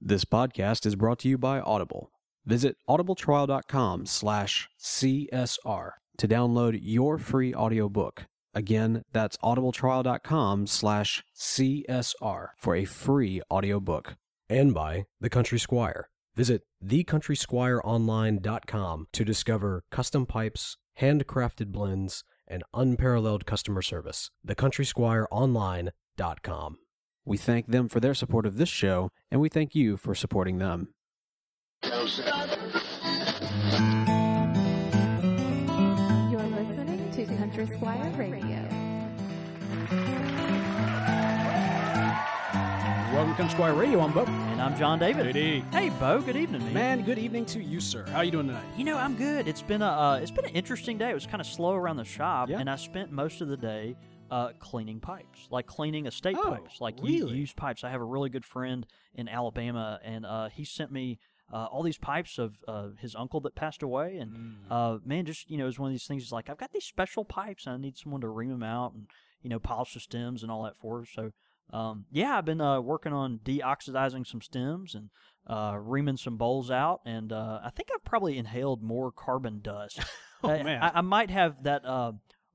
This podcast is brought to you by Audible. Visit audibletrial.com slash CSR to download your free audiobook. Again, that's audibletrial.com slash CSR for a free audiobook. And by The Country Squire. Visit thecountrysquireonline.com to discover custom pipes, handcrafted blends, and unparalleled customer service. Thecountrysquireonline.com. We thank them for their support of this show, and we thank you for supporting them. You're listening to Country Squire Radio. Welcome to Country Squire Radio. I'm Bo. And I'm John David. Good Hey, Bo. Good evening, man. Man, good evening to you, sir. How are you doing tonight? You know, I'm good. It's been a uh, it's been an interesting day. It was kind of slow around the shop, Yeah. and I spent most of the day uh, cleaning pipes, like cleaning estate Oh, pipes, like really? used pipes. I have a really good friend in Alabama, and uh, he sent me. Uh, all these pipes of uh, his uncle that passed away, and Mm. uh, man, just you know, it's one of these things. It's like I've got these special pipes, and I need someone to ream them out, and you know, polish the stems and all that for. us. So, um, yeah, I've been uh, working on deoxidizing some stems and uh, reaming some bowls out, and uh, I think I've probably inhaled more carbon dust. Oh, I, man. I, I might have that.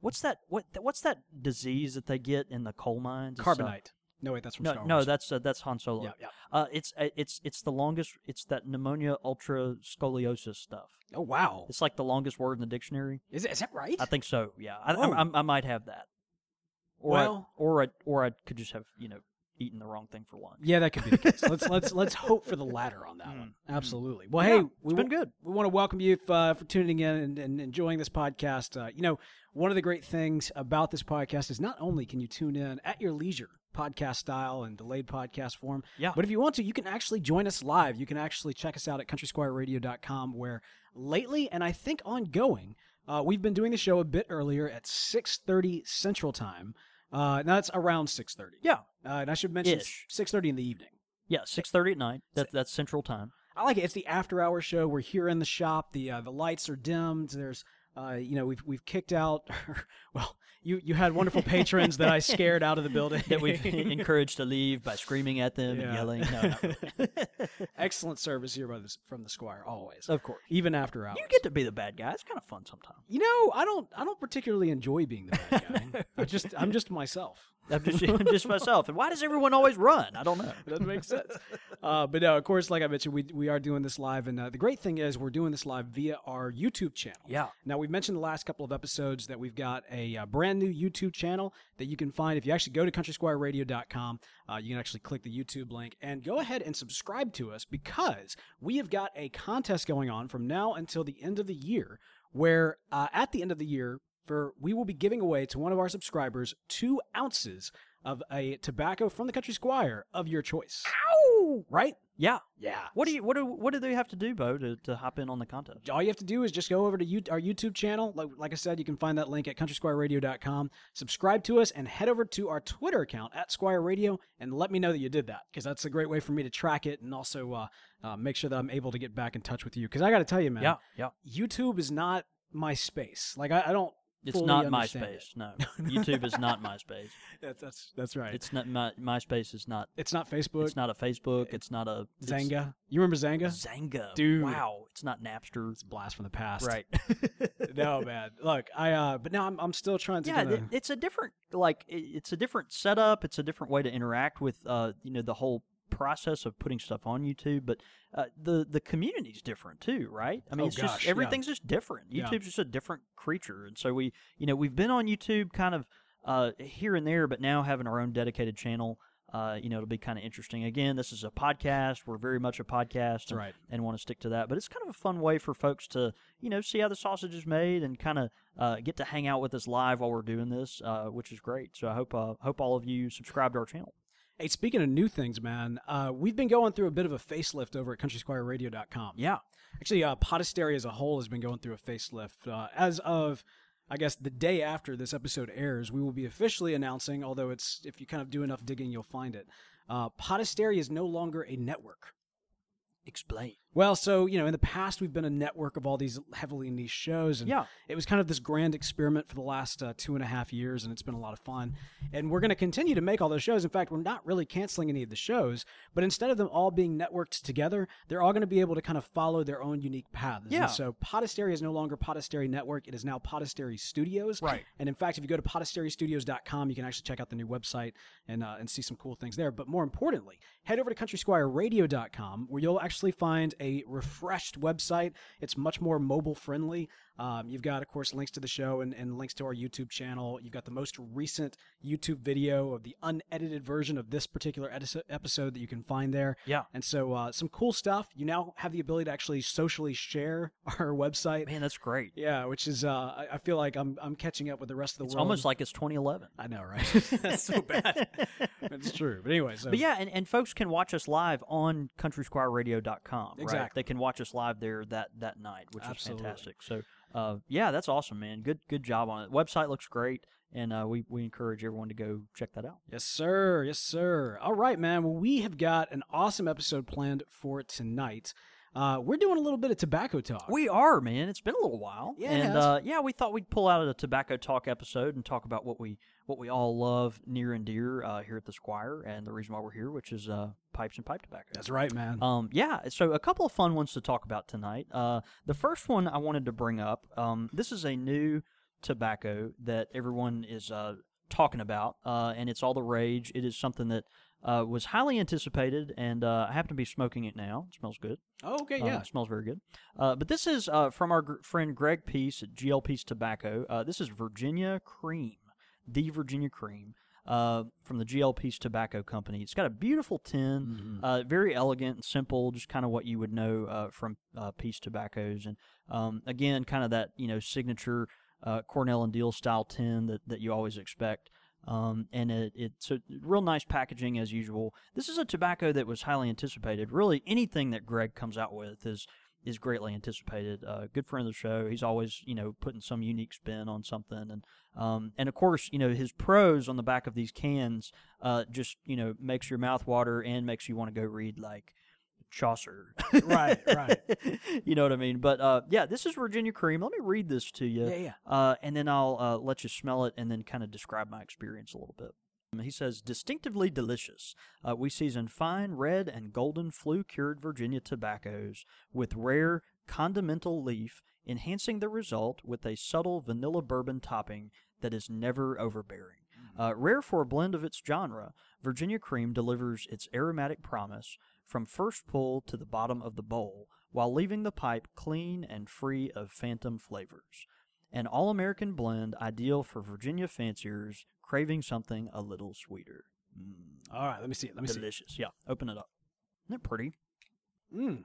What's that? What? What's that disease that they get in the coal mines? Carbonite. No, wait, that's from no, Star no, that's uh, that's Han Solo. Yeah, yeah. Uh, it's uh, it's it's the longest. It's that pneumonia ultra scoliosis stuff. Oh, wow. It's like the longest word in the dictionary. Is, it, is that right? I think so. Yeah, I, I, I, I might have that. Or Well- I, or I, or I could just have you know eaten the wrong thing for lunch. yeah, that could be the case. let's let's let's hope for the latter on that one. Absolutely. Well, Mm. Yeah, hey, it's we been good. We want to welcome you if, uh, for tuning in and, and enjoying this podcast. Uh, you know, one of the great things about this podcast is not only can you tune in at your leisure, podcast style and delayed podcast form, Yeah. but if you want to, you can actually join us live. You can actually check us out at countrysquireradio.com, where lately and I think ongoing, uh, we've been doing the show a bit earlier at 6:30 Central Time. Uh, now it's around 6:30. Yeah, Uh, and I should mention Ish. 6:30 in the evening. yeah, six thirty at night. That that's Central Time. I like it. It's the after hour show. We're here in the shop. The uh, the lights are dimmed. There's uh, you know, we've we've kicked out. well, you you had wonderful patrons that I scared out of the building. That we've encouraged to leave by screaming at them Yeah. and yelling. No, really. excellent service here by the, from the Squire always, of course. even after hours. You get to be the bad guy. It's kind of fun sometimes. You know, I don't I don't particularly enjoy being the bad guy. I just I'm just myself. I'm just, I'm just myself. And why does everyone always run? I don't know. That makes sense. Uh, but no, of course, like I mentioned, we, we are doing this live. And uh, the great thing is, we're doing this live via our YouTube channel. Yeah. Now, we've mentioned the last couple of episodes that we've got a uh, brand new YouTube channel that you can find. If you actually go to countrysquireradio.com, uh, you can actually click the YouTube link and go ahead and subscribe to us because we have got a contest going on from now until the end of the year where uh, at the end of the year, for we will be giving away to one of our subscribers two ounces of a tobacco from the Country Squire of your choice. Ow! Right? Yeah. Yeah. What do you what do what do they have to do, Bo, to, to hop in on the contest? all you have to do is just go over to you, our YouTube channel. Like, like I said, you can find that link at countrysquireradio.com. Subscribe to us and head over to our Twitter account at Squire Radio and let me know that you did that because that's a great way for me to track it and also uh, uh, make sure that I'm able to get back in touch with you. Because I got to tell you, man, Yeah, yeah. YouTube is not my space. Like, I, I don't. It's not MySpace. it. No, YouTube is not MySpace. That's that's that's right. It's not my MySpace is not. it's not Facebook. It's not a Facebook. It's not a Xanga. You remember Xanga? Xanga, Dude. Wow, it's not Napster. It's a blast from the past. Right. no, man. Look, I uh, but now I'm I'm still trying to. yeah, kinda- it's a different like it's a different setup. It's a different way to interact with uh you know the whole process of putting stuff on YouTube. But uh, the the community's different too, right? I mean, Oh, it's gosh, just yeah. everything's just different. Yeah. YouTube's just a different creature, and so we you know we've been on YouTube kind of uh here and there, but now having our own dedicated channel. Uh, you know, it'll be kind of interesting. Again, this is a podcast. We're very much a podcast, and, right. and want to stick to that. But it's kind of a fun way for folks to, you know, see how the sausage is made and kind of uh, get to hang out with us live while we're doing this, uh, which is great. So I hope uh, hope all of you subscribe to our channel. Hey, speaking of new things, man, uh, we've been going through a bit of a facelift over at countrysquireradio.com. Yeah, Actually, uh, as a whole has been going through a facelift. Uh, as of, I guess, the day after this episode airs, we will be officially announcing, although it's if you kind of do enough digging, you'll find it. Uh, is no longer a network. Explain. Well, so you know, in the past, we've been a network of all these heavily niche shows, and Yeah. it was kind of this grand experiment for the last uh, two and a half years, and it's been a lot of fun. And we're going to continue to make all those shows. In fact, we're not really canceling any of the shows, but instead of them all being networked together, they're all going to be able to kind of follow their own unique paths. Yeah. And so Podastery is no longer Podastery Network; it is now Podastery Studios. Right. And in fact, if you go to podasterystudios.com, you can actually check out the new website and uh, and see some cool things there. But more importantly, head over to countrysquireradio.com where you'll actually find a refreshed website. It's much more mobile friendly. Um, you've got, of course, links to the show and, and links to our YouTube channel. You've got the most recent YouTube video of the unedited version of this particular episode that you can find there. Yeah. And so, uh, some cool stuff. You now have the ability to actually socially share our website. Man, that's great. Yeah, which is uh, I, feel like I'm I'm catching up with the rest of the It's world. almost like it's 2011. I know, right? That's so bad. it's true. But anyway, so But yeah, and, and folks can watch us live on countrysquireradio.com. Right? Exactly. They can watch us live there that, that night, which Absolutely. is fantastic. So, uh, yeah, that's awesome, man. Good good job on it. Website looks great, and uh, we, we encourage everyone to go check that out. Yes, sir. Yes, sir. All right, man. Well, we have got an awesome episode planned for tonight. Uh, we're doing a little bit of tobacco talk. We are, man. It's been a little while, Yeah, it and uh, yeah, we thought we'd pull out a tobacco talk episode and talk about what we what we all love near and dear uh, here at the Squire, and the reason why we're here, which is uh, pipes and pipe tobacco. That's right, man. Um, yeah, so a couple of fun ones to talk about tonight. Uh, the first one I wanted to bring up. Um, this is a new tobacco that everyone is uh, talking about, uh, and it's all the rage. It is something that uh, was highly anticipated, and uh, I happen to be smoking it now. It smells good. oh, okay, Uh, yeah. it smells very good. Uh, but this is uh, from our gr- friend Greg Pease at GL Pease Tobacco. Uh, this is Virginia Cream, the Virginia Cream. Uh, from the GL Pease Tobacco Company. It's got a beautiful tin, uh, very elegant and simple, just kind of what you would know uh, from uh, Pease Tobaccos. And um, again, kind of that you know signature uh, Cornell and Diehl style tin that, that you always expect. Um, and it, it's a real nice packaging as usual. This is a tobacco that was highly anticipated. Really, anything that Greg comes out with is is greatly anticipated. Uh, good friend of the show. He's always you know putting some unique spin on something, and um, and of course you know his prose on the back of these cans uh, just you know makes your mouth water and makes you want to go read like Chaucer. Right, right. you know what I mean? But uh, yeah, this is Virginia Cream. Let me read this to you. Yeah, yeah. Uh, and then I'll uh, let you smell it and then kind of describe my experience a little bit. He says, distinctively delicious. Uh, we season fine red and golden flue cured Virginia tobaccos with rare condimental leaf, enhancing the result with a subtle vanilla bourbon topping that is never overbearing. Uh, rare for a blend of its genre, Virginia Cream delivers its aromatic promise from first pull to the bottom of the bowl while leaving the pipe clean and free of phantom flavors. An all American blend ideal for Virginia fanciers craving something a little sweeter. Mm, All right, let me see it. Let me see. it. delicious. Yeah, open it up. Isn't it pretty? Mm.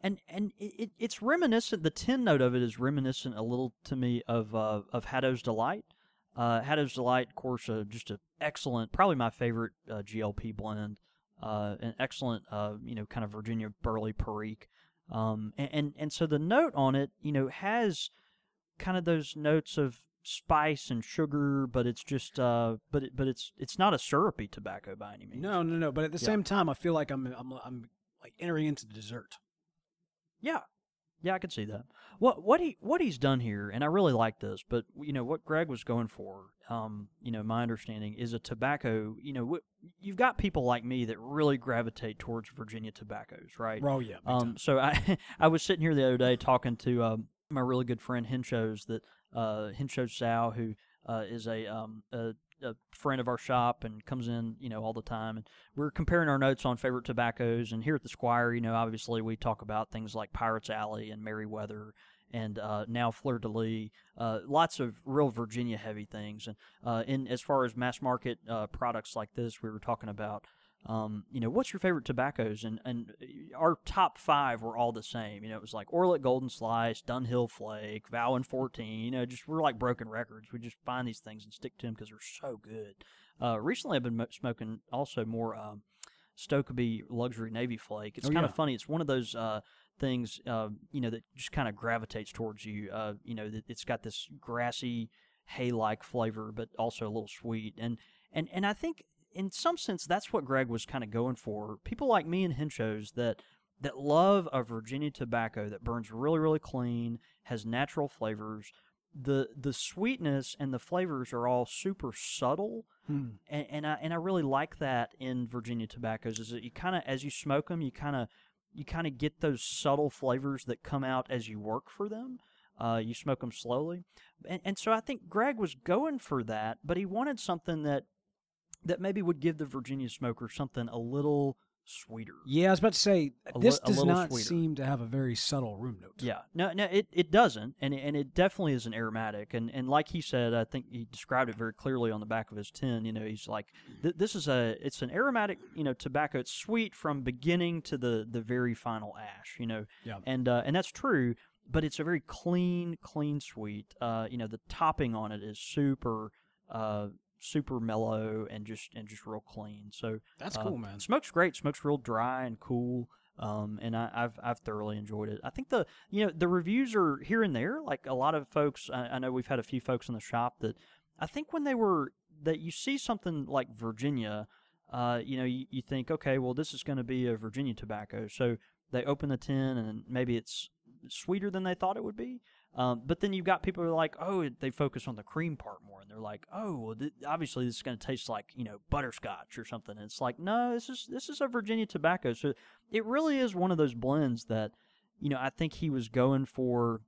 and and it, it, it's reminiscent. The tin note of it is reminiscent a little to me of uh, of Haddo's Delight. Uh, Haddo's Delight, of course, uh, just an excellent, probably my favorite uh, GLP blend. Uh, an excellent, uh, you know, kind of Virginia Burley Perique. Um, and, and and so the note on it, you know, has kind of those notes of spice and sugar, but it's just, uh, but it, but it's it's not a syrupy tobacco by any means. No, no, no. But at the Yeah. same time, I feel like I'm I'm I'm like entering into dessert. Yeah, yeah, I could see that. What what he what he's done here, and I really like this, but you know what Greg was going for. Um, you know, my understanding is a tobacco. You know, wh- you've got people like me that really gravitate towards Virginia tobaccos, right? Oh yeah. Um, so I I was sitting here the other day talking to um, my really good friend Henchos that uh, Henchos Sow, who uh, is a, um, a a friend of our shop and comes in, you know, all the time. And we're comparing our notes on favorite tobaccos. And here at the Squire, you know, obviously we talk about things like Pirates Alley and Merryweather and uh, now Fleur de Lis. Uh, lots of real Virginia heavy things. And uh, in as far as mass market uh, products like this, we were talking about. Um, you know, what's your favorite tobaccos? And and our top five were all the same. You know, it was like Orlik Golden Slice, Dunhill Flake, Vow and 14. You know, just we're like broken records. We just find these things and stick to them because they're so good. Uh, recently, I've been mo- smoking also more um, Stokkebye Luxury Navy Flake. It's Oh, kind yeah. of funny. It's one of those uh, things, uh, you know, that just kind of gravitates towards you. Uh, you know, that it's got this grassy, hay-like flavor, but also a little sweet. And and and I think in some sense that's what Greg was kind of going for. People like me and Henchos that that love a Virginia tobacco that burns really, really clean, has natural flavors. The the sweetness and the flavors are all super subtle, Hmm. and, and I and I really like that in Virginia tobaccos. Is that you kind of as you smoke them, you kind of you kind of get those subtle flavors that come out as you work for them. Uh, you smoke them slowly, and, and so I think Greg was going for that, but he wanted something that that maybe would give the Virginia smoker something a little sweeter. Yeah, I was about to say A this li- does not sweeter. seem to have a very subtle room note. Yeah, no, no, it, it doesn't, and it, and it definitely is an aromatic, and and like he said, I think he described it very clearly on the back of his tin. You know, he's like, th- this is a, it's an aromatic, you know, tobacco. It's sweet from beginning to the the very final ash. You know, Yeah. and uh, and that's true, but it's a very clean, clean sweet. Uh, you know, the topping on it is super, uh, super mellow and just and just real clean. So That's uh, cool, man. Smoke's great. Smoke's real dry and cool. Um, and I, I've I've thoroughly enjoyed it. I think the you know the reviews are here and there. Like a lot of folks, I, I know we've had a few folks in the shop that I think when they were that you see something like Virginia, uh, you know, you, you think, okay, well, this is going to be a Virginia tobacco. So they open the tin and maybe it's sweeter than they thought it would be. Um, but then you've got people who are like, oh, they focus on the cream part more, and they're like, oh, well, th- obviously this is going to taste like you know butterscotch or something. And it's like, no, this is this is a Virginia tobacco, so it really is one of those blends that, you know, I think he was going for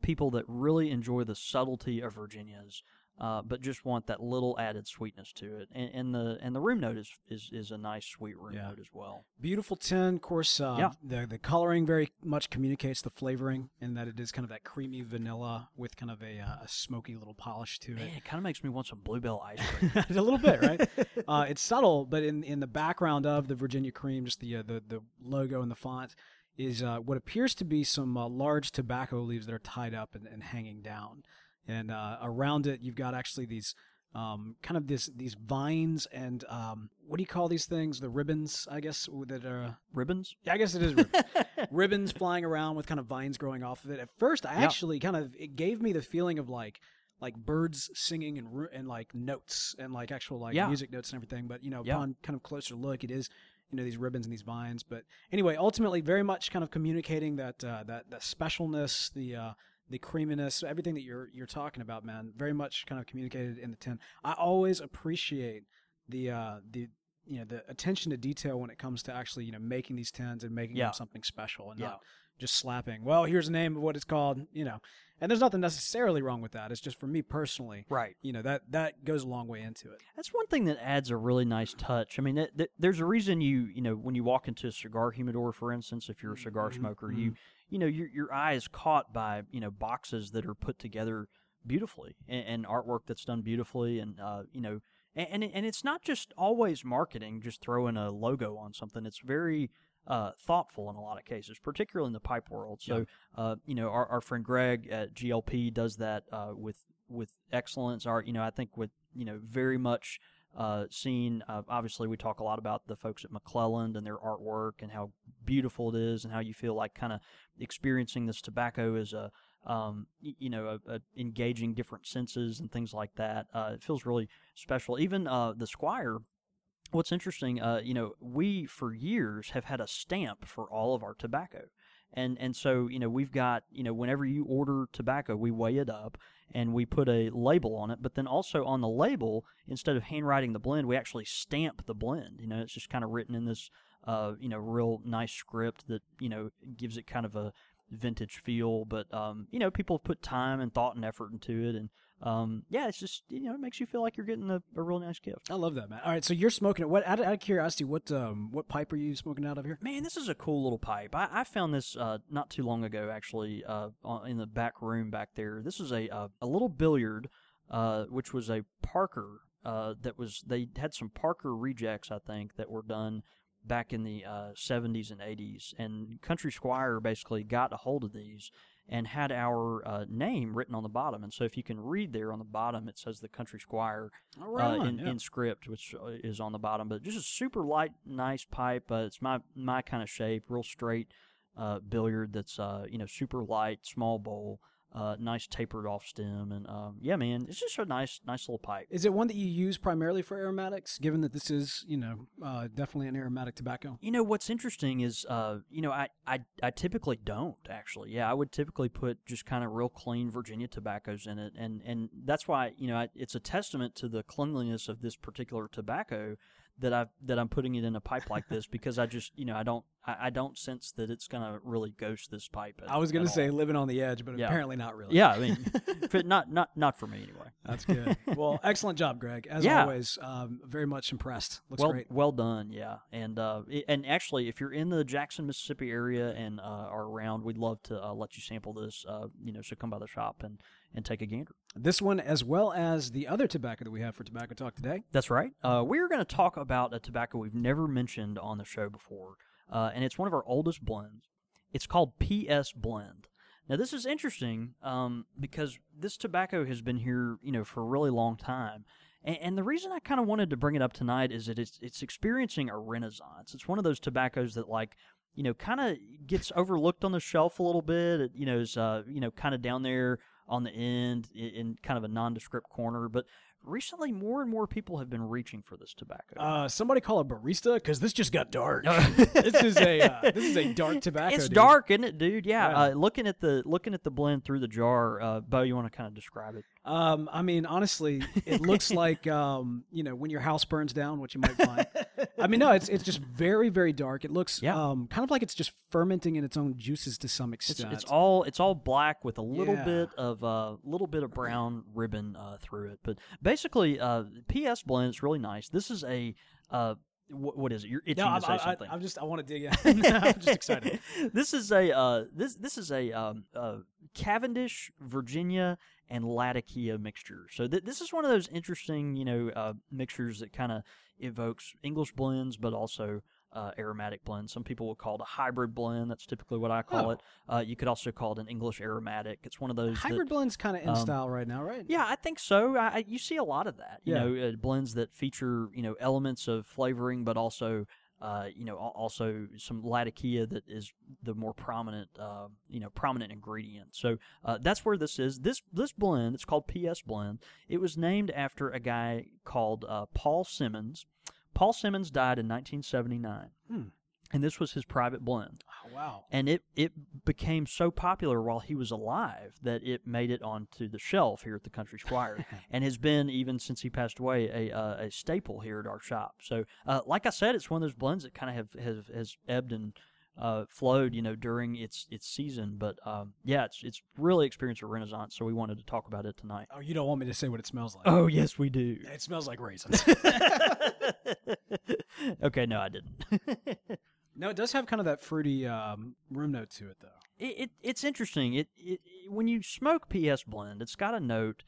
people that really enjoy the subtlety of Virginias, uh, but just want that little added sweetness to it. And, and the and the room note is is, is a nice sweet room Yeah. note as well. Beautiful tin, of course. Uh, Yeah. The the coloring very much communicates the flavoring, in that it is kind of that creamy vanilla with kind of a, uh, a smoky little polish to Man, it. it kind of makes me want some bluebell ice cream. a little bit, right? uh, it's subtle, but in in the background of the Virginia cream, just the uh, the the logo and the font is uh, what appears to be some uh, large tobacco leaves that are tied up and, and hanging down, and uh, around it you've got actually these. Um, kind of this these vines and um, what do you call these things? The ribbons, I guess, that are Ribbons. yeah, I guess it is ribbons. ribbons flying around with kind of vines growing off of it. At first, I actually kind of it gave me the feeling of like like birds singing and and like notes and like actual like Yeah. music notes and everything. But you know, Yeah. upon kind of closer look, it is you know these ribbons and these vines. But anyway, ultimately, very much kind of communicating that uh, that that specialness, the uh, the creaminess, everything that you're you're talking about, man. Very much kind of communicated in the tin. I always appreciate the uh, the you know the attention to detail when it comes to actually you know making these tins and making Yeah. them something special and Yeah. not just slapping. Well, here's the name of what it's called, you know. And there's nothing necessarily wrong with that. It's just for me personally, Right. you know that that goes a long way into it. That's one thing that adds a really nice touch. I mean, th- th- there's a reason you you know when you walk into a cigar humidor, for instance, if you're a cigar Mhm, smoker, you you know your your eye is caught by you know boxes that are put together beautifully and, and artwork that's done beautifully, and uh, you know, and and, it- and it's not just always marketing, just throwing a logo on something. It's very uh, thoughtful in a lot of cases, particularly in the pipe world. So, uh, you know, our, our friend Greg at GLP does that uh, with with excellence. Our, you know, I think with you know very much uh, seen. Uh, obviously, we talk a lot about the folks at McClelland and their artwork and how beautiful it is, and how you feel like kind of experiencing this tobacco as a um, you know, a, a engaging different senses and things like that. Uh, it feels really special. Even uh, the Squire. What's interesting, uh, you know, we for years have had a stamp for all of our tobacco, and and so you know we've got you know whenever you order tobacco, we weigh it up and we put a label on it. But then also on the label, instead of handwriting the blend, we actually stamp the blend. You know, it's just kind of written in this uh, you know real nice script that you know gives it kind of a vintage feel. But um, you know, people have put time and thought and effort into it, and um, yeah, it's just you know it makes you feel like you're getting a, a real nice gift. I love that, man. All right, so you're smoking it. What out of, out of curiosity, what um what pipe are you smoking out of here? Man, this is a cool little pipe. I, I found this uh, not too long ago, actually, uh, in the back room back there. This is a uh, a little billiard, uh, which was a Parker. Uh, that was they had some Parker rejects, I think, that were done back in the uh, 70s and 80s, and Country Squire basically got a hold of these and had our uh, name written on the bottom. And so, if you can read there on the bottom, it says the Country Squire All uh, in, in script, which uh, is on the bottom. But just a super light, nice pipe. Uh, it's my my kind of shape, real straight uh, billiard. That's uh, you know super light, small bowl. Uh, nice tapered off stem, and um, yeah, man, it's just a nice, nice little pipe. Is it one that you use primarily for aromatics? Given that this is, you know, uh, definitely an aromatic tobacco. You know what's interesting is, uh, you know, I, I I typically don't actually. Yeah, I would typically put just kind of real clean Virginia tobaccos in it, and and that's why you know I, it's a testament to the cleanliness of this particular tobacco that I that I'm putting it in a pipe like this because I just you know I don't I, I don't sense that it's gonna really ghost this pipe. At, I was going to say all. living on the edge, but Yeah. apparently not really. yeah, I mean, not not not for me anyway. That's good. well, excellent job, Greg. As Yeah. always, um, very much impressed. Looks well, great. well done, yeah. And uh, and actually, if you're in the Jackson, Mississippi area and uh, are around, we'd love to uh, let you sample this. Uh, you know, so come by the shop and and take a gander. This one, as well as the other tobacco that we have for Tobacco Talk today. That's right. Uh, we're going to talk about a tobacco we've never mentioned on the show before, uh, and it's one of our oldest blends. It's called PS Blend. Now, this is interesting um, because this tobacco has been here, you know, for a really long time. And, and the reason I kind of wanted to bring it up tonight is that it's it's experiencing a renaissance. It's one of those tobaccos that, like, you know, kind of gets overlooked on the shelf a little bit. It, you know, is uh, you know, kind of down there on the end i- in kind of a nondescript corner. But recently, more and more people have been reaching for this tobacco. Uh, somebody call a barista because this just got dark. this is a uh, this is a dark tobacco. it's dude. dark, isn't it, dude? Yeah. Yeah. Uh, looking at the looking at the blend through the jar, uh, Bo, you want to kind of describe it? Um, I mean, honestly, it looks like um, you know, when your house burns down, what you might find. I mean, no, it's it's just very very dark. It looks Yeah. um, kind of like it's just fermenting in its own juices to some extent. it's all it's all black with a little Yeah. bit of a uh, little bit of brown ribbon uh, through it. But basically, uh, PS blend is really nice. This is a uh, wh- what is it? You're itching no, to I'm, say I, something. I, am just I want to dig in. I'm just excited. this is a uh, this this is a um, uh, Cavendish, Virginia, and Latakia mixture. So th- this is one of those interesting, you know, uh, mixtures that kind of evokes English blends, but also uh, aromatic blends. Some people will call it a hybrid blend. That's typically what I call Oh. it. Uh, you could also call it an English aromatic. It's one of those that- Hybrid blend's kind of in um, style right now, right? yeah, I think so. I, I, you see a lot of that. You Yeah. know, uh, blends that feature you know elements of flavoring, but also uh, you know also some latakia that is the more prominent uh, you know prominent ingredient. So uh, that's where this is. This this blend it's called PS Blend. It was named after a guy called uh, Paul Simmons. Paul Simmons died in 1979, Hmm. And this was his private blend Oh, wow. and it it became so popular while he was alive that it made it onto the shelf here at the Country Squire, and has been even since he passed away a uh, a staple here at our shop. So, uh, like I said, it's one of those blends that kind of have has, has ebbed and uh, flowed, you know, during its its season. But um, yeah, it's it's really experienced a renaissance. So we wanted to talk about it tonight. Oh, you don't want me to say what it smells like? Oh yes, we do. It smells like raisins. okay, no, I didn't. No, it does have kind of that fruity um, room note to it, though. it, it it's interesting. It, it when you smoke PS blend, it's got a note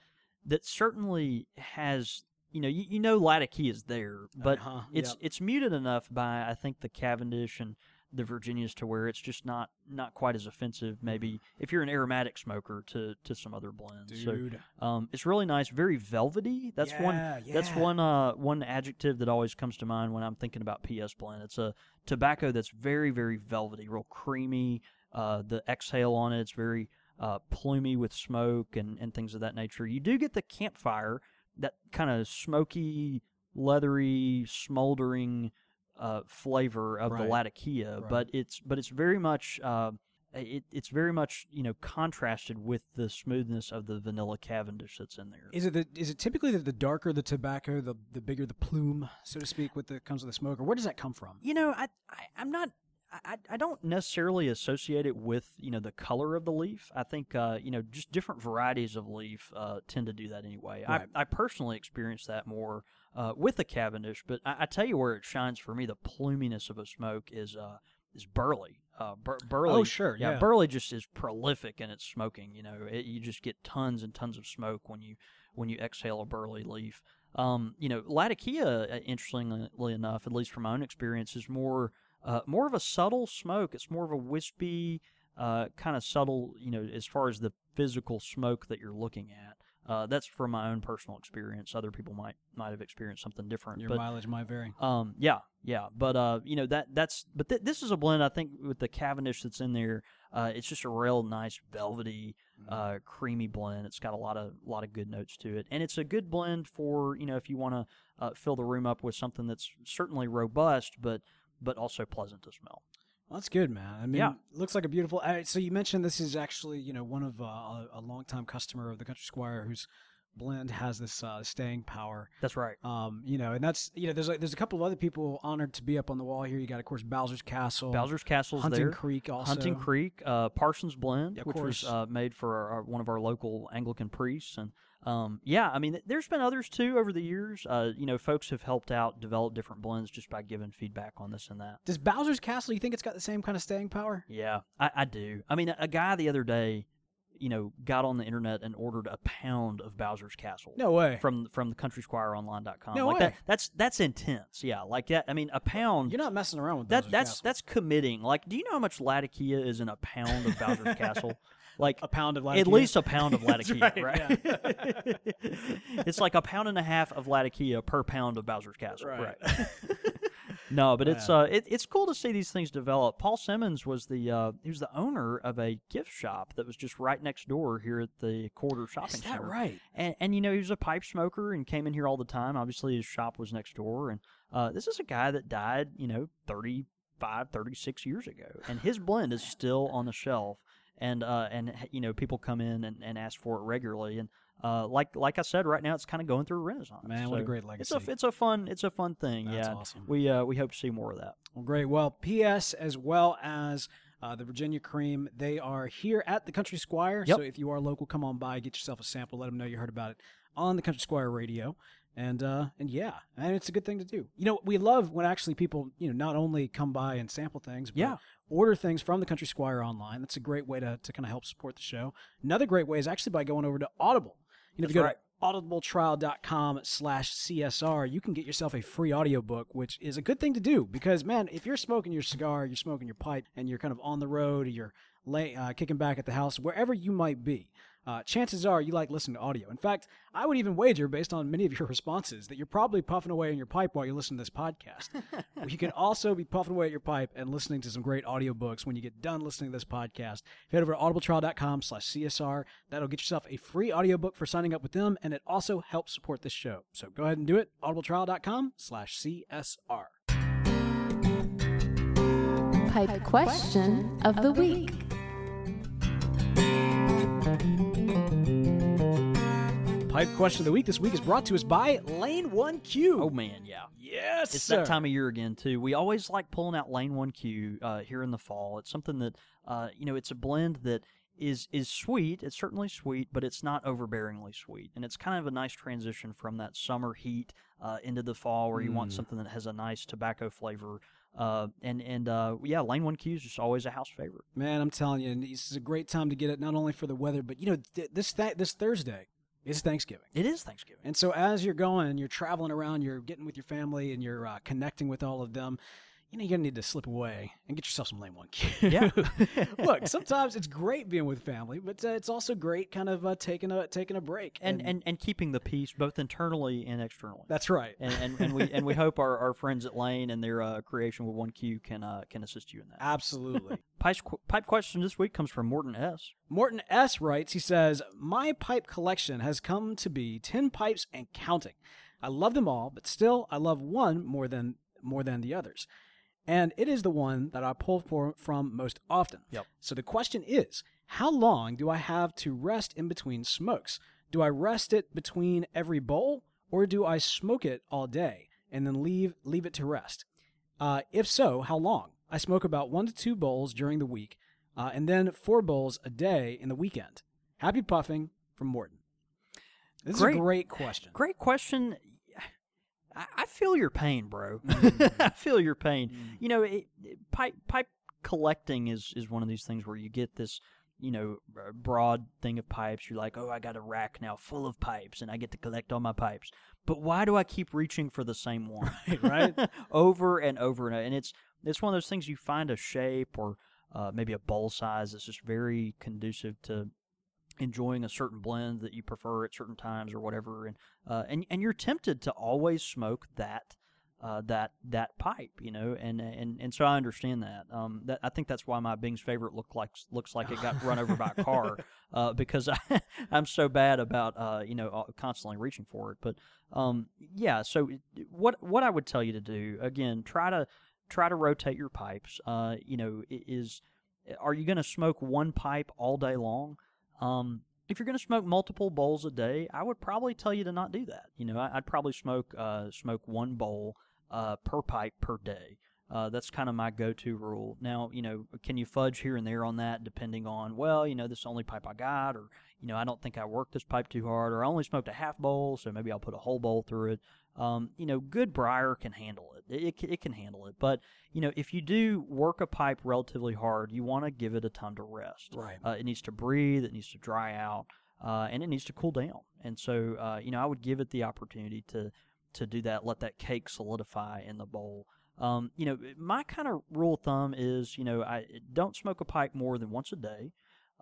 that certainly has you know you, you know Latakia is there, but Uh-huh, it's yep. it's muted enough by I think the Cavendish and the Virginias to where it's just not not quite as offensive. Maybe if you're an aromatic smoker to to some other blends. Dude. So um, it's really nice, very velvety. That's one. Yeah, That's one. Uh, one adjective that always comes to mind when I'm thinking about PS blend. It's a tobacco that's very, very velvety, real creamy. Uh, the exhale on it, it's very uh, plumy with smoke and, and things of that nature. You do get the campfire, that kind of smoky, leathery, smoldering uh, flavor of the Right. Latakia, Right. but it's but it's very much uh, it, it's very much you know contrasted with the smoothness of the vanilla Cavendish that's in there. Is it the, is it typically that the darker the tobacco, the the bigger the plume, so to speak, with the comes with the smoke, or where does that come from? You know, I, I I'm not. I, I don't necessarily associate it with you know the color of the leaf. I think uh, you know just different varieties of leaf uh, tend to do that anyway. Right. I, I personally experience that more uh, with the Cavendish, but I, I tell you where it shines for me. The pluminess of a smoke is uh, is burley. Uh, bur- burley. Oh, sure, yeah. Burley just is prolific in its smoking. You know, it, you just get tons and tons of smoke when you when you exhale a burley leaf. Um, you know, Latakia, uh, interestingly enough, at least from my own experience, is more uh, more of a subtle smoke. It's more of a wispy, uh, kind of subtle. You know, as far as the physical smoke that you're looking at. Uh, that's from my own personal experience. Other people might might have experienced something different. Your but mileage might vary. um, yeah, yeah, but uh, you know that that's but th- this is a blend. I think with the Cavendish that's in there, uh, it's just a real nice velvety, uh, creamy blend. It's got a lot of lot of good notes to it, and it's a good blend for you know if you want to uh, fill the room up with something that's certainly robust, but but also pleasant to smell. Well, that's good, man. I mean, Yeah. looks like a beautiful. Uh, so you mentioned this is actually, you know, one of uh, a, a longtime customer of the Country Squire whose blend has this uh, staying power. That's right. Um, you know, and that's you know, there's like there's a couple of other people honored to be up on the wall here. You got, of course, Bowser's Castle, Bowser's Castle, Hunting there. Creek, also Hunting Creek, uh, Parsons Blend, Yeah, of which was uh, made for our, one of our local Anglican priests, and um, yeah, I mean, there's been others too over the years. Uh, you know, folks have helped out develop different blends just by giving feedback on this and that. Does Bowser's Castle? You think it's got the same kind of staying power? Yeah, I, I do. I mean, a, a guy the other day, you know, got on the internet and ordered a pound of Bowser's Castle. No way. From from the countrysquireonline.com. No like way. That, that's that's intense. Yeah, like that. I mean, a pound. You're not messing around with that Bowser's that's Castle. that's committing. Like, do you know how much Latakia is in a pound of Bowser's Castle? Like a pound of latakia. at least a pound of Latakia, right, right? it's like a pound and a half of Latakia per pound of Bowser's Castle, Right. no, but it's uh, it, it's cool to see these things develop. Paul Simmons was the uh, he was the owner of a gift shop that was just right next door here at the Quarter Shopping Is that Center. right? And, and you know he was a pipe smoker and came in here all the time. Obviously his shop was next door, and uh, this is a guy that died you know 35, 36 years ago, and his blend is still on the shelf. And uh, and you know people come in and, and ask for it regularly, and uh, like like I said, right now it's kind of going through a renaissance. Man, what a So great It's a legacy. it's a fun it's a fun thing. That's yeah, awesome. we uh, we hope to see more of that. Well, great. Well, P.S. as well as uh, the Virginia Cream, they are here at the Country Squire. Yep. So if you are local, come on by, get yourself a sample, let them know you heard about it on the Country Squire radio. And uh, and yeah, and it's a good thing to do. You know, we love when actually people, you know, not only come by and sample things, but Yeah. Order things from the Country Squire online. That's a great way to, to kind of help support the show. Another great way is actually by going over to Audible. You know, if you go That's to audibletrial.com slash CSR, you can get yourself a free audiobook, which is a good thing to do because, man, if you're smoking your cigar, you're smoking your pipe, and you're kind of on the road, or you're lay, uh, kicking back at the house, wherever you might be, uh, chances are you like listening to audio. In fact, I would even wager, based on many of your responses, that you're probably puffing away in your pipe while you're listening to this podcast. you can also be puffing away at your pipe and listening to some great audiobooks when you get done listening to this podcast. Head over to audibletrial.com slash CSR. That'll get yourself a free audiobook for signing up with them, and it also helps support this show. So go ahead and do it. audibletrial.com slash CSR. Pipe question of the week. Pipe question of the week this week is brought to us by Lane 1Q. Oh man, yeah. yes, It's sir. that time of year again too. We always like pulling out Lane One Q uh, here in the fall. It's something that uh, you know. It's a blend that is is sweet. It's certainly sweet, but it's not overbearingly sweet, and it's kind of a nice transition from that summer heat uh, into the fall, where you want Mm. something that has a nice tobacco flavor. Uh, and and uh, yeah, Lane One Q is just always a house favorite. Man, I'm telling you, this is a great time to get it, not only for the weather, but you know, th- this th- this Thursday is Thanksgiving. It is Thanksgiving. And so as you're going, you're traveling around, you're getting with your family, and you're uh, connecting with all of them. You know, you're gonna need to slip away and get yourself some Lane one Q. Yeah. Look, sometimes it's great being with family, but uh, it's also great kind of uh, taking a taking a break. And, and and keeping the peace both internally and externally. that's right. and, and, and we and we hope our, our friends at Lane and their uh, creation with One Q can uh, can assist you in that. Absolutely. Pipe, pipe question this week comes from Morton S. Morton S. writes, he says, My pipe collection has come to be 10 pipes and counting. I love them all, but still I love one more than more than the others. And it is the one that I pull for, from most often. Yep. So the question is, how long do I have to rest in between smokes? Do I rest it between every bowl or do I smoke it all day and then leave leave it to rest? Uh, if so, how long? I smoke about one to two bowls during the week, uh, and then four bowls a day in the weekend. Happy puffing from Morton. This is a great question. Great question. I, I feel your pain, bro. Mm. I feel your pain. You know, it, it- pipe pipe collecting is is one of these things where you get this. You know, broad thing of pipes. You're like, oh, I got a rack now full of pipes, and I get to collect all my pipes. But why do I keep reaching for the same one? right? over and over and over. And it's it's one of those things you find a shape or uh, maybe a bowl size that's just very conducive to enjoying a certain blend that you prefer at certain times or whatever, and uh, and and you're tempted to always smoke that uh, that that pipe, you know, and and and so I understand that. Um, that I think that's why my Bing's favorite look like looks like it got run over by a car, uh, because I I'm so bad about uh, you know constantly reaching for it. But um, yeah, so what what I would tell you to do again, try to try to rotate your pipes. Uh, you know, is are you going to smoke one pipe all day long? Um, if you're going to smoke multiple bowls a day, I would probably tell you to not do that. You know, I, I'd probably smoke uh, smoke one bowl uh, per pipe per day. Uh, that's kind of my go-to rule. Now, you know, can you fudge here and there on that, depending on well, you know, this is the only pipe I got, or you know, I don't think I worked this pipe too hard, or I only smoked a half bowl, so maybe I'll put a whole bowl through it. Um, you know, good briar can handle it. It, it. it can handle it. But you know, if you do work a pipe relatively hard, you want to give it a time to rest. Right. Uh, it needs to breathe. It needs to dry out, uh, and it needs to cool down. And so, uh, you know, I would give it the opportunity to to do that. Let that cake solidify in the bowl. Um, you know, my kind of rule of thumb is, you know, I don't smoke a pipe more than once a day.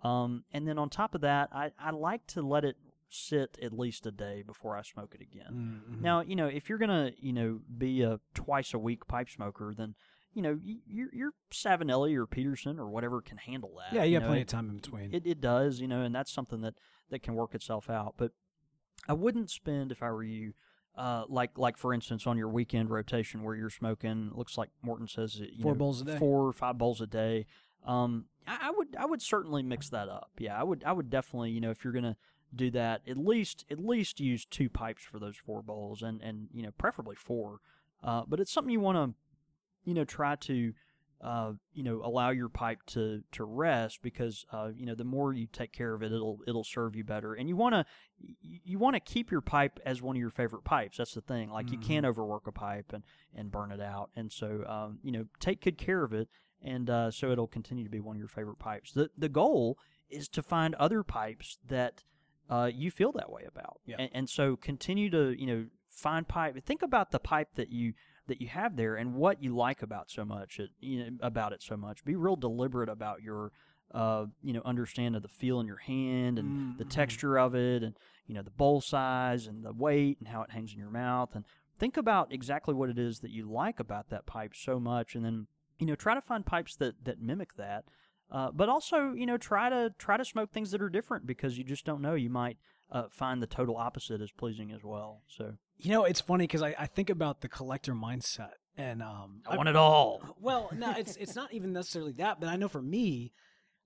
Um, and then on top of that, I, I like to let it sit at least a day before I smoke it again. Mhm. Now, you know, if you're gonna, you know, be a twice a week pipe smoker, then you know, your your Savinelli or Peterson or whatever can handle that. yeah, you have know, plenty it- of time in between. it, it does, you know, and that's something that, that can work itself out. But I wouldn't spend, if I were you, uh, like like for instance, on your weekend rotation where you're smoking, looks like Morton says, you Four know, bowls a day. four or five bowls a day. Um, I, I would I would certainly mix that up. Yeah, I would I would definitely, you know, if you're gonna do that, at least at least use two pipes for those four bowls, and and you know, preferably four. Uh, but it's something you want to, you know, try to uh, you know, allow your pipe to to rest because uh, you know the more you take care of it, it'll it'll serve you better. And you want to you want to keep your pipe as one of your favorite pipes. That's the thing. Like you can't overwork a pipe and and burn it out. And so um, you know, take good care of it, and uh, so it'll continue to be one of your favorite pipes. the The goal is to find other pipes that uh, you feel that way about. Yeah. And, and so continue to you know find pipe. Think about the pipe that you that you have there and what you like about so much it, you know, about it so much. Be real deliberate about your uh, you know understand of the feel in your hand and the Mhm. texture of it and you know the bowl size and the weight and how it hangs in your mouth and think about exactly what it is that you like about that pipe so much and then you know try to find pipes that that mimic that uh, but also you know try to try to smoke things that are different because you just don't know you might uh, find the total opposite as pleasing as well so You know, it's funny because I, I think about the collector mindset, and um, I want it all. Well, no, it's it's not even necessarily that, but I know for me,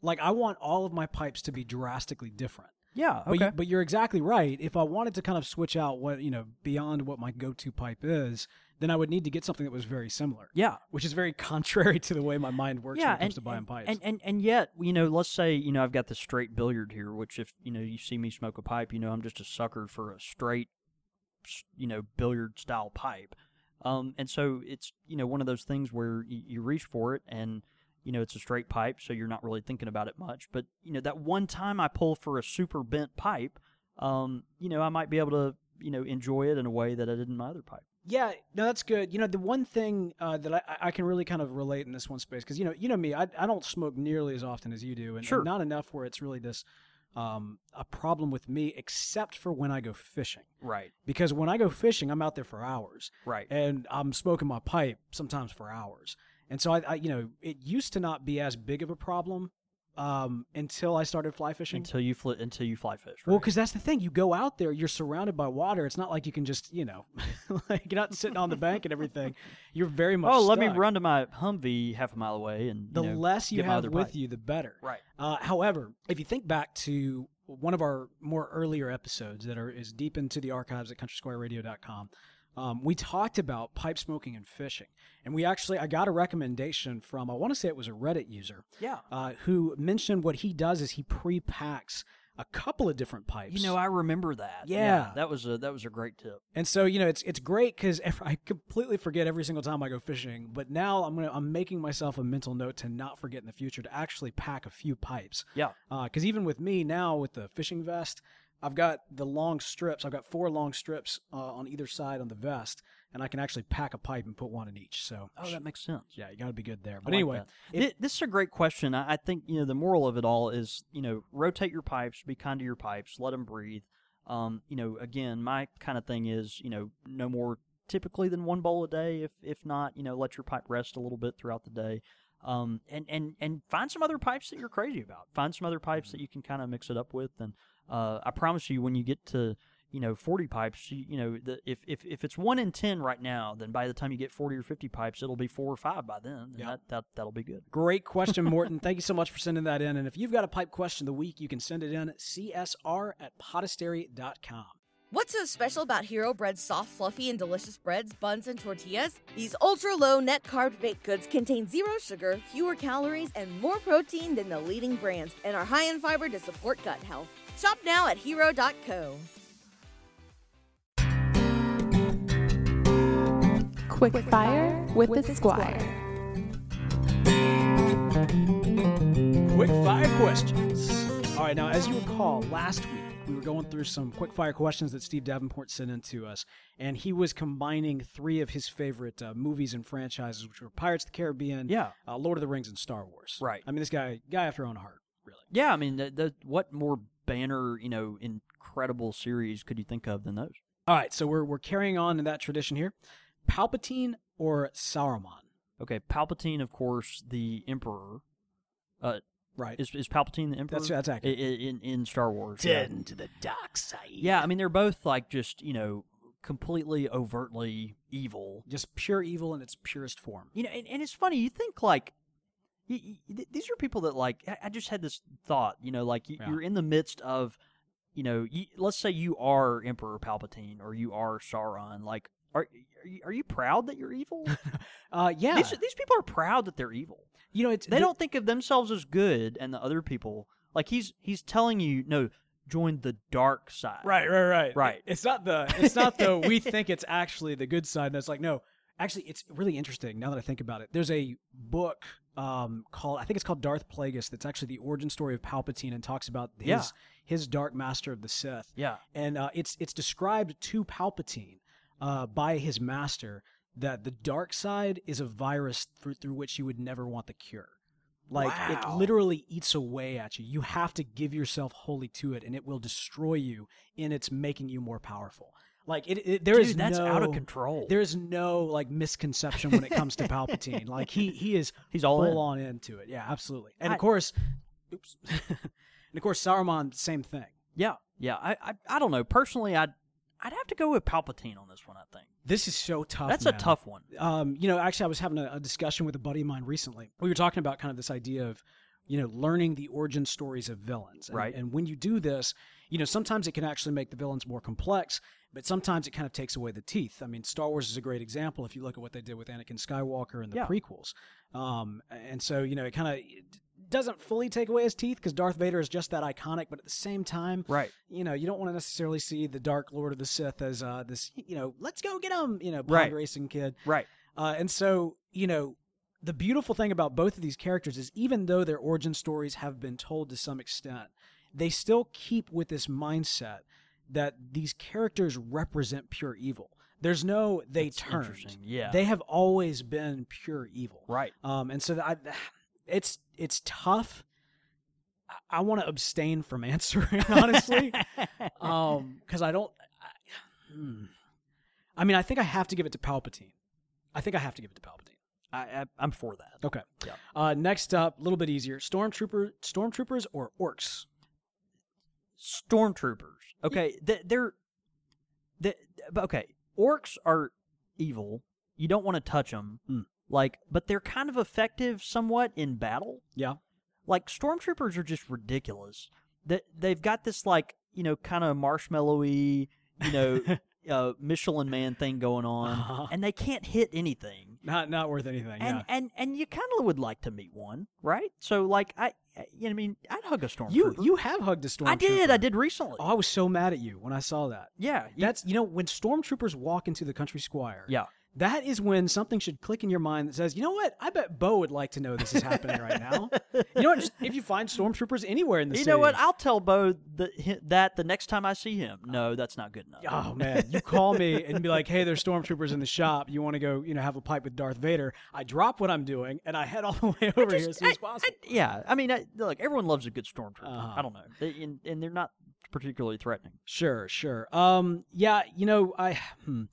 like I want all of my pipes to be drastically different. Yeah. But, you, but you're exactly right. If I wanted to kind of switch out what you know beyond what my go-to pipe is, then I would need to get something that was very similar. yeah. Which is very contrary to the way my mind works when it comes and, to buying and, pipes. and and and yet, you know, let's say you know I've got the straight billiard here, which if you know you see me smoke a pipe, you know I'm just a sucker for a straight, you know, billiard style pipe. Um, and so it's you know one of those things where you, you reach for it and you know it's a straight pipe, so you're not really thinking about it much. But you know that one time I pull for a super bent pipe, um, you know I might be able to you know enjoy it in a way that I did in my other pipe. Yeah, no, that's good. You know, the one thing uh, that I, I can really kind of relate in this one space because you know, you know me, I, I don't smoke nearly as often as you do, and, and not enough where it's really this um, a problem with me, except for when I go fishing. Right. Because when I go fishing, I'm out there for hours, Right. and I'm smoking my pipe sometimes for hours, and so I, I you know, it used to not be as big of a problem um, until I started fly fishing. Until you fly, until you fly fish. Well, because that's the thing. You go out there, you're surrounded by water. It's not like you can just, you know, like you're not sitting on the bank and everything. You're very much. Oh, let me run to my Humvee half a mile away, and you The know, less you have with pipe. you, the better. Right. Uh, however, if you think back to one of our more earlier episodes that are is deep into the archives at countrysquireradio.com, um, we talked about pipe smoking and fishing, and we actually I got a recommendation from I want to say it was a Reddit user Yeah. uh, who mentioned what he does is he pre-packs a couple of different pipes. You know, I remember that. Yeah. that was a that was a great tip. And so you know it's it's great because I completely forget every single time I go fishing. But now I'm gonna I'm making myself a mental note to not forget in the future to actually pack a few pipes. Yeah. Because even with me now with the fishing vest, I've got the long strips. I've got four long strips uh, on either side on the vest, and I can actually pack a pipe and put one in each. So, Oh, that makes sense. yeah, you got to be good there. But like anyway, if- this is a great question. I, I think you know the moral of it all is you know rotate your pipes, be kind to your pipes, let them breathe. Um, you know, again, my kind of thing is you know no more typically than one bowl a day. If if not, you know, let your pipe rest a little bit throughout the day. Um, and and and find some other pipes that you're crazy about. Find some other pipes Mm-hmm. that you can kind of mix it up with. And uh, I promise you, when you get to you know 40 pipes you, you know the, if, if if it's 1 in 10 right now then by the time you get 40 or 50 pipes it'll be 4 or 5 by then and Yeah. that, that that'll be good Great question, Morton. Thank you so much for sending that in. And if you've got a pipe question of the week, you can send it in at csr at podastery.com. What's so special about Hero Bread's soft, fluffy, and delicious breads, buns, and tortillas? These ultra low net carb baked goods contain zero sugar, fewer calories, and more protein than the leading brands, and are high in fiber to support gut health. Shop now at hero.co. Quick Fire with the Squire. Quick fire questions. All right, now as you recall, last week we were going through some quick fire questions that Steve Davenport sent in to us, and he was combining three of his favorite uh, movies and franchises, which were Pirates of the Caribbean, Yeah. uh, Lord of the Rings, and Star Wars. Right. I mean, this guy, guy after own heart, really. yeah i mean the, the, what more banner you know incredible series could you think of than those All right, so we're we're carrying on in that tradition here. Palpatine or Saruman? okay palpatine of course the emperor uh Right. is, is palpatine the emperor That's that's accurate. I- in, in star wars yeah. to the dark side. yeah i mean they're both like just you know completely overtly evil just pure evil in its purest form. You know, and, and it's funny. You think like y y th- these are people that like. I, just had this thought. You know, like you, Yeah. you're in the midst of, you know, you, let's say you are Emperor Palpatine or you are Sauron. Like, are are you, are you proud that you're evil? Uh, yeah. These these people are proud that they're evil. you know, it's They the- don't think of themselves as good, and the other people like he's he's telling you no, join the dark side. Right, right, right, Right. It's not the it's not the we think it's actually the good side. And it's like no, actually, it's really interesting now that I think about it. There's a book um, called I think it's called Darth Plagueis. That's actually the origin story of Palpatine and talks about his Yeah. his dark master of the Sith. Yeah. and uh, it's it's described to Palpatine uh, by his master that the dark side is a virus through through which you would never want the cure. Like it literally eats away at you. You have to give yourself wholly to it, and it will destroy you in its making you more powerful. Like it, it there is Dude, that's out of control. There is no like misconception when it comes to Palpatine. Like he he is He's all full in. on into it. Yeah, absolutely. And I- of course, oops. and of course, Saruman, same thing. Yeah, yeah. I, I I don't know. Personally, I'd I'd have to go with Palpatine on this one. I think This is so tough. that's man. a tough one. um, you know, actually, I was having a, a discussion with a buddy of mine recently. We were talking about kind of this idea of, you know, learning the origin stories of villains. And, Right. And when you do this, you know, sometimes it can actually make the villains more complex, but sometimes it kind of takes away the teeth. I mean, Star Wars is a great example if you look at what they did with Anakin Skywalker in the Yeah. prequels. Um, and so, you know, it kind of doesn't fully take away his teeth because Darth Vader is just that iconic, but at the same time, Right. you know, you don't want to necessarily see the Dark Lord of the Sith as uh, this, you know, let's go get him, you know, pod Right. racing kid. Right. Uh, and so, you know, the beautiful thing about both of these characters is even though their origin stories have been told to some extent, they still keep with this mindset that these characters represent pure evil. There's no they That's turned. Yeah. They have always been pure evil. Right. Um, and so I, it's it's tough. I, I want to abstain from answering honestly, um, because I don't. I, hmm. I mean, I think I have to give it to Palpatine. I think I have to give it to Palpatine. I, I I'm for that. Okay. Yeah. Uh, next up, a little bit easier: stormtrooper, stormtroopers, or orcs. Stormtroopers. Okay. They, they're. They, okay. Orcs are evil. You don't want to touch them. Hmm. Like, but they're kind of effective somewhat in battle. Yeah. like stormtroopers are just ridiculous. That they've got this like you know kind of marshmallowy you know uh, Michelin Man thing going on, Uh-huh. and they can't hit anything. Not not worth anything. And yeah. and and you kind of would like to meet one, right? So like I- you know, I mean, I'd hug a stormtrooper. You you have hugged a stormtrooper. I did, I did recently. Oh, I was so mad at you when I saw that. yeah, you- That's you know when stormtroopers walk into the country squire. yeah, that is when something should click in your mind that says, you know what? I bet Bo would like to know this is happening right now. You know what? Just if you find stormtroopers anywhere in the You city. know what? I'll tell Bo the, that the next time I see him. No, that's not good enough. Oh man, you call me and be like, "Hey, there's stormtroopers in the shop. You want to go, you know, have a pipe with Darth Vader?" I drop what I'm doing and I head all the way over here as soon as I- I- possible. yeah, I mean, I, look, everyone loves a good stormtrooper. Uh-huh. I don't know, they, and, and they're not particularly threatening. Sure, sure. Um, yeah, you know, I hmm,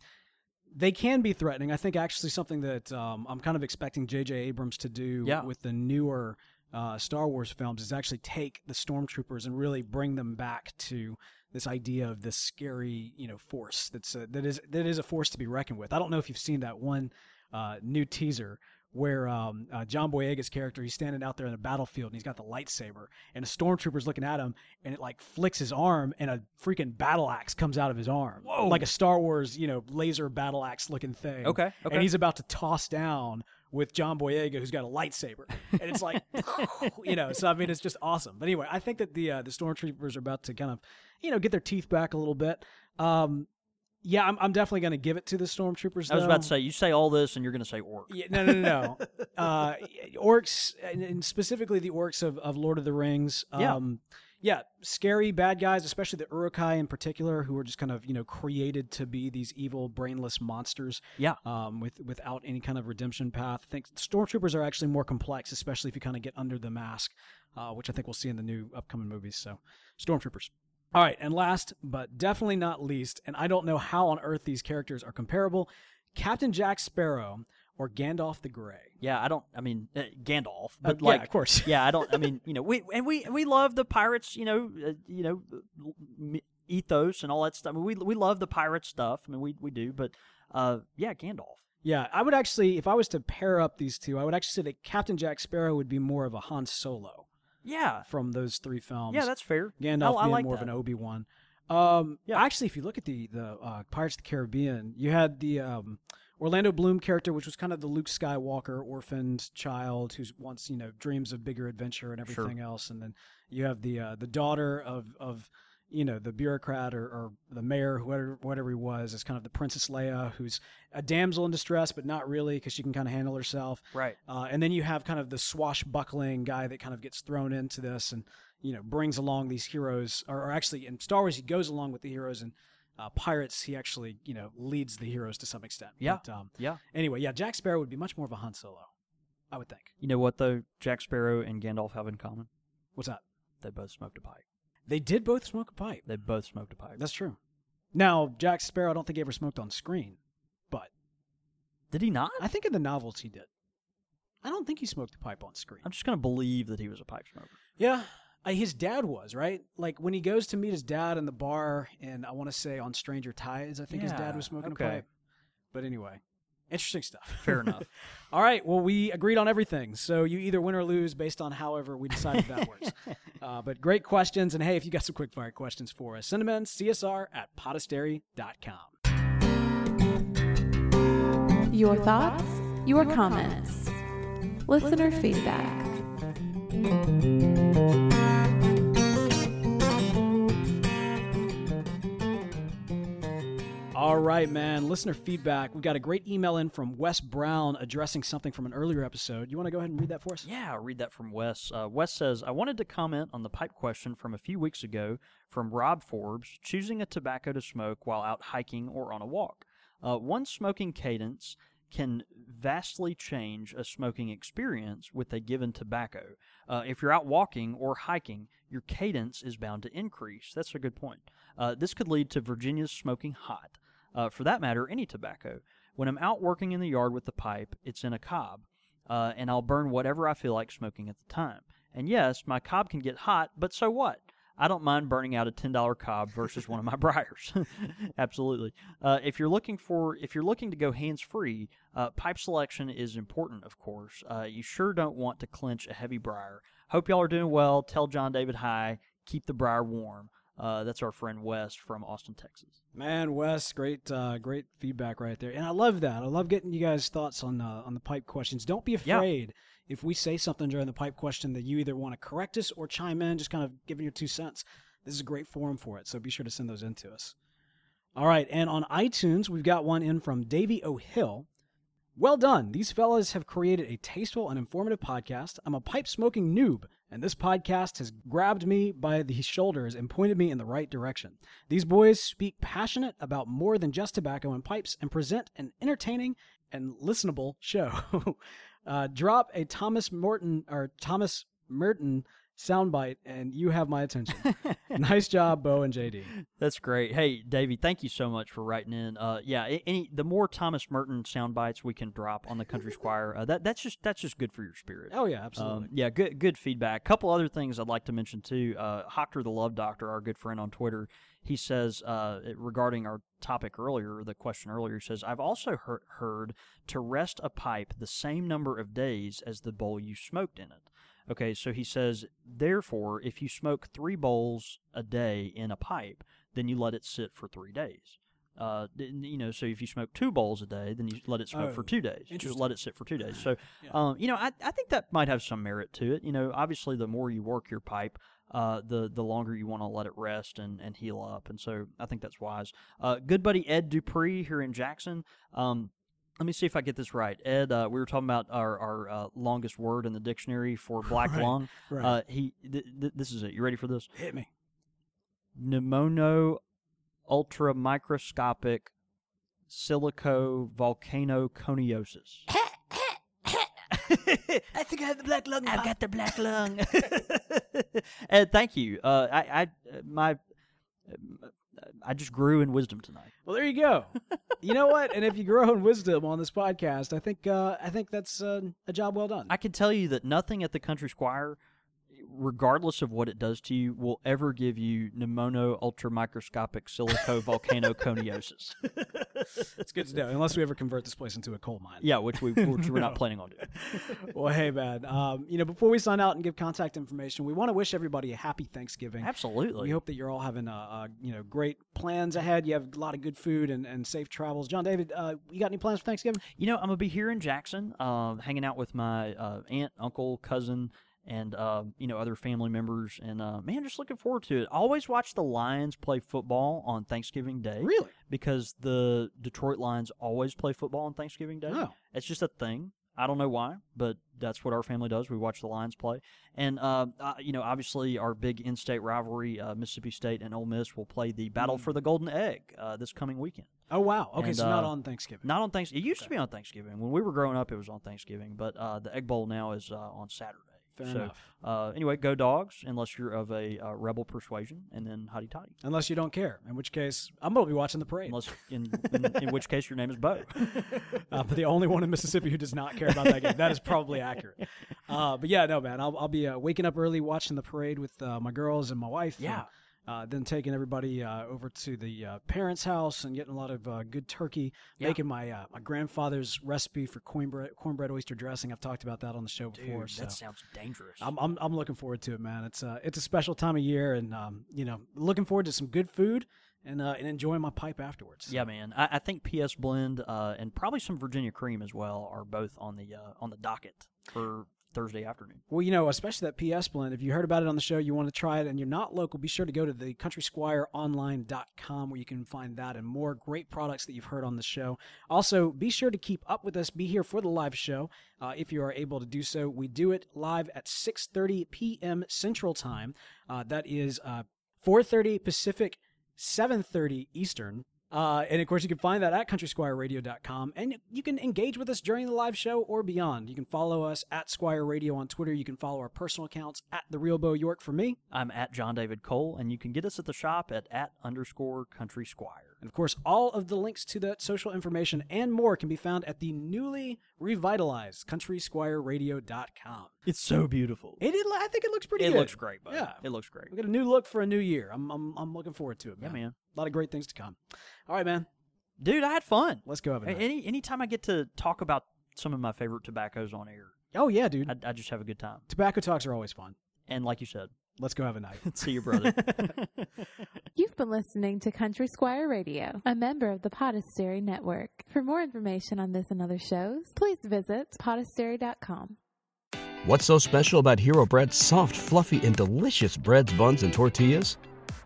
they can be threatening. I think actually something that um, I'm kind of expecting J.J. Abrams to do Yeah. with the newer uh, Star Wars films is actually take the stormtroopers and really bring them back to this idea of this scary, you know, force that's a, that is that is a force to be reckoned with. I don't know if you've seen that one uh, new teaser where um, uh, John Boyega's character he's standing out there in the battlefield and he's got the lightsaber and a stormtrooper's looking at him and it like flicks his arm and a freaking battle axe comes out of his arm, Whoa. like a Star Wars you know laser battle axe looking thing. Okay, okay. and he's about to toss down with John Boyega who's got a lightsaber and it's like you know so I mean it's just awesome. But anyway, I think that the uh, the stormtroopers are about to kind of you know get their teeth back a little bit. Um, yeah, I'm, I'm definitely going to give it to the stormtroopers. I was about to say, you say all this, and you're going to say orc. Yeah, no, no, no, no. uh, orcs, and- and specifically the orcs of, of Lord of the Rings. Yeah. Um, yeah, scary bad guys, especially the Uruk-hai in particular, who are just kind of you know created to be these evil, brainless monsters. Yeah. Um, with without any kind of redemption path. I think stormtroopers are actually more complex, especially if you kind of get under the mask, uh, which I think we'll see in the new upcoming movies. So, stormtroopers. All right, and last but definitely not least, and I don't know how on earth these characters are comparable, Captain Jack Sparrow or Gandalf the Grey. Yeah, I don't. I mean, uh, Gandalf, Uh, but yeah, like, of course. yeah, I don't. I mean, you know, we and we we love the pirates. You know, uh, you know, ethos and all that stuff. I mean, we we love the pirate stuff. I mean, we we do, but uh, yeah, Gandalf. Yeah, I would actually, if I was to pair up these two, I would actually say that Captain Jack Sparrow would be more of a Han Solo Yeah, from those three films. yeah, that's fair. Gandalf I, I being like more that. of an Obi Wan. Um, Yeah. actually, if you look at the the uh, Pirates of the Caribbean, you had the um, Orlando Bloom character, which was kind of the Luke Skywalker orphaned child who's wants you know dreams of bigger adventure and Sure. everything else, and then you have the uh, the daughter of of you know the bureaucrat or, or the mayor, whatever whatever he was, is kind of the Princess Leia, who's a damsel in distress, but not really because she can kind of handle herself. Right. Uh, and then you have kind of the swashbuckling guy that kind of gets thrown into this and, you know, brings along these heroes. Or, or actually, in Star Wars, he goes along with the heroes. And uh, Pirates, he actually, you know, leads the heroes to some extent. Yeah. But, um, Yeah. anyway, yeah, Jack Sparrow would be much more of a Han Solo, I would think. You know what though? Jack Sparrow and Gandalf have in common. What's that? They both smoked a pipe. They did both smoke a pipe. They both smoked a pipe. That's true. Now, Jack Sparrow, I don't think he ever smoked on screen, but Did he not? I think in the novels he did. I don't think he smoked a pipe on screen. I'm just gonna believe that he was a pipe smoker. Yeah. Uh, his dad was, right? Like when he goes to meet his dad in the bar, and I want to say on Stranger Tides, I think his Yeah, dad was smoking okay. a pipe. But anyway, interesting stuff. Fair enough. All right. Well, we agreed on everything. So you either win or lose based on however we decided that works. Uh, but great questions. And hey, if you got some quick fire questions for us, send them in csr at podastery.com. Your thoughts, your comments, listener feedback. All right, man. Listener feedback. We got a great email in from Wes Brown addressing something from an earlier episode. You want to go ahead and read that for us? Yeah, I'll read that from Wes. Uh, Wes says, I wanted to comment on the pipe question from a few weeks ago from Rob Forbes choosing a tobacco to smoke while out hiking or on a walk. Uh, one smoking cadence can vastly change a smoking experience with a given tobacco. Uh, if you're out walking or hiking, your cadence is bound to increase. That's a good point. Uh, this could lead to Virginia's smoking hot. Uh, for that matter, any tobacco. When I'm out working in the yard with the pipe, it's in a cob uh, and I'll burn whatever I feel like smoking at the time. And yes, my cob can get hot, but so what? I don't mind burning out a ten dollar cob versus one of my briars. Absolutely. Uh, if you're looking for, if you're looking to go hands free, uh, pipe selection is important, of course. Uh, you sure don't want to clench a heavy briar. Hope y'all are doing well. Tell John David hi. Keep the briar warm. Uh, that's our friend Wes from Austin, Texas. Man, Wes, great, uh, great feedback right there, and I love that. I love getting you guys' thoughts on uh, on the pipe questions. Don't be Yeah. afraid if we say something during the pipe question that you either want to correct us or chime in, just kind of giving your two cents. This is a great forum for it, so be sure to send those in to us. All right, and on iTunes, we've got one in from Davy O'Hill. Well done. These fellas have created a tasteful and informative podcast. I'm a pipe smoking noob, and this podcast has grabbed me by the shoulders and pointed me in the right direction. These boys speak passionate about more than just tobacco and pipes and present an entertaining and listenable show. uh, drop a Thomas Morton or Thomas Merton soundbite, and you have my attention. nice job, Bo and JD. That's great. Hey, Davey, thank you so much for writing in. Uh, yeah, any the more Thomas Merton sound bites we can drop on the Country Squire, uh, that that's just that's just good for your spirit. Oh yeah, absolutely. Um, yeah, good good feedback. couple other things I'd like to mention too. Uh, Hoctor the Love Doctor, our good friend on Twitter, he says uh, regarding our topic earlier, the question earlier, says I've also heard, heard to rest a pipe the same number of days as the bowl you smoked in it. Okay, so he says, therefore, if you smoke three bowls a day in a pipe, then you let it sit for three days. Uh, you know, so if you smoke two bowls a day, then you let it smoke Oh, for two days. You just let it sit for two days. So, Yeah. um, you know, I, I think that might have some merit to it. You know, obviously, the more you work your pipe, uh, the the longer you want to let it rest and, and heal up. And so, I think that's wise. Uh, good buddy Ed Dupree here in Jackson. Um, let me see if I get this right. Ed, uh, we were talking about our, our uh, longest word in the dictionary for black Right, lung. right. Uh, he, th- th- this is it. You ready for this? Hit me. Pneumono ultramicroscopic silico volcano coniosis. I think I have the black lung. I've got the black lung. Ed, thank you. Uh, I, I, uh, my, uh, I just grew in wisdom tonight. Well, there you go. you know what? And if you grow in wisdom on this podcast, I think uh, I think that's uh, a job well done. I can tell you that nothing at the Country Squire, regardless of what it does to you, will ever give you pneumono ultramicroscopic silico volcanoconiosis. it's good to know, unless we ever convert this place into a coal mine. Yeah, which we which we're not planning on doing. well, hey, man. Um, you know, before we sign out and give contact information, we want to wish everybody a happy Thanksgiving. Absolutely. We hope that you're all having uh, uh, you know great plans ahead. You have a lot of good food and, and safe travels. John David, uh, you got any plans for Thanksgiving? You know, I'm gonna be here in Jackson, uh, hanging out with my uh, aunt, uncle, cousin, and uh, you know other family members. And uh, man, just looking forward to it. Always watch the Lions play football on Thanksgiving Day. Really? Because the Detroit Lions always play football on Thanksgiving Day. Oh. It's just a thing. I don't know why, but that's what our family does. We watch the Lions play, and uh, uh, you know, obviously, our big in-state rivalry, uh, Mississippi State and Ole Miss, will play the battle for the Golden Egg uh, this coming weekend. Oh wow. Okay, And, so not uh, on Thanksgiving. Not on Thanksgiving. It used to be on Thanksgiving. When we were growing up, it was on Thanksgiving, but uh, the Egg Bowl now is uh, on Saturday. Fair so, enough. Uh, anyway, go dogs, unless you're of a uh, rebel persuasion, and then hotty toddy. Unless you don't care, in which case I'm gonna be watching the parade. Unless, in, in, in which case, your name is Bo. uh, but the only one in Mississippi who does not care about that game. That is probably accurate. Uh, but yeah, no, man, I'll, I'll be uh, waking up early, watching the parade with uh, my girls and my wife. and, Yeah. Uh, then taking everybody uh, over to the uh, parents' house and getting a lot of uh, good turkey. Yeah. Making my uh, my grandfather's recipe for cornbread, cornbread oyster dressing. I've talked about that on the show before. Dude, so. that sounds dangerous. I'm, I'm I'm looking forward to it, man. It's uh it's a special time of year, and um you know looking forward to some good food and uh, and enjoying my pipe afterwards. yeah, man. I, I think PS Blend uh, and probably some Virginia Cream as well are both on the uh, on the docket for Thursday afternoon. Well, you know, especially that PS blend. If you heard about it on the show, you want to try it, and you're not local, be sure to go to the countrysquireonline.com where you can find that and more great products that you've heard on the show. Also, be sure to keep up with us. Be here for the live show uh, if you are able to do so. We do it live at 6:30 p.m. Central Time. Uh, that is uh, 4:30 Pacific, 7:30 Eastern. Uh, and of course, you can find that at countrysquireradio.com. And you can engage with us during the live show or beyond. You can follow us at Squire Radio on Twitter. You can follow our personal accounts at The Real Bo York for me. I'm at John David Cole, and you can get us at the shop at at underscore Country Squire. And of course, all of the links to that social information and more can be found at the newly revitalized countrysquireradio.com. It's so beautiful. It, it, I think it looks pretty It good. looks great, bud. Yeah. It looks great. We got a new look for a new year. I'm, I'm, I'm looking forward to it, man. Yeah, man. man. A lot of great things to come. All right, man. Dude, I had fun. Let's go have a. Any anytime I get to talk about some of my favorite tobaccos on air, Oh, yeah, dude. I, I just have a good time. Tobacco talks are always fun. And like you said, Let's go have a night. see you, brother. You've been listening to Country Squire Radio, a member of the Podastery Network. For more information on this and other shows, please visit podastery.com. What's so special about Hero Bread's soft, fluffy, and delicious breads, buns, and tortillas?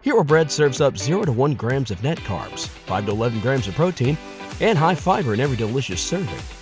Hero Bread serves up 0 to 1 grams of net carbs, 5 to 11 grams of protein, and high fiber in every delicious serving.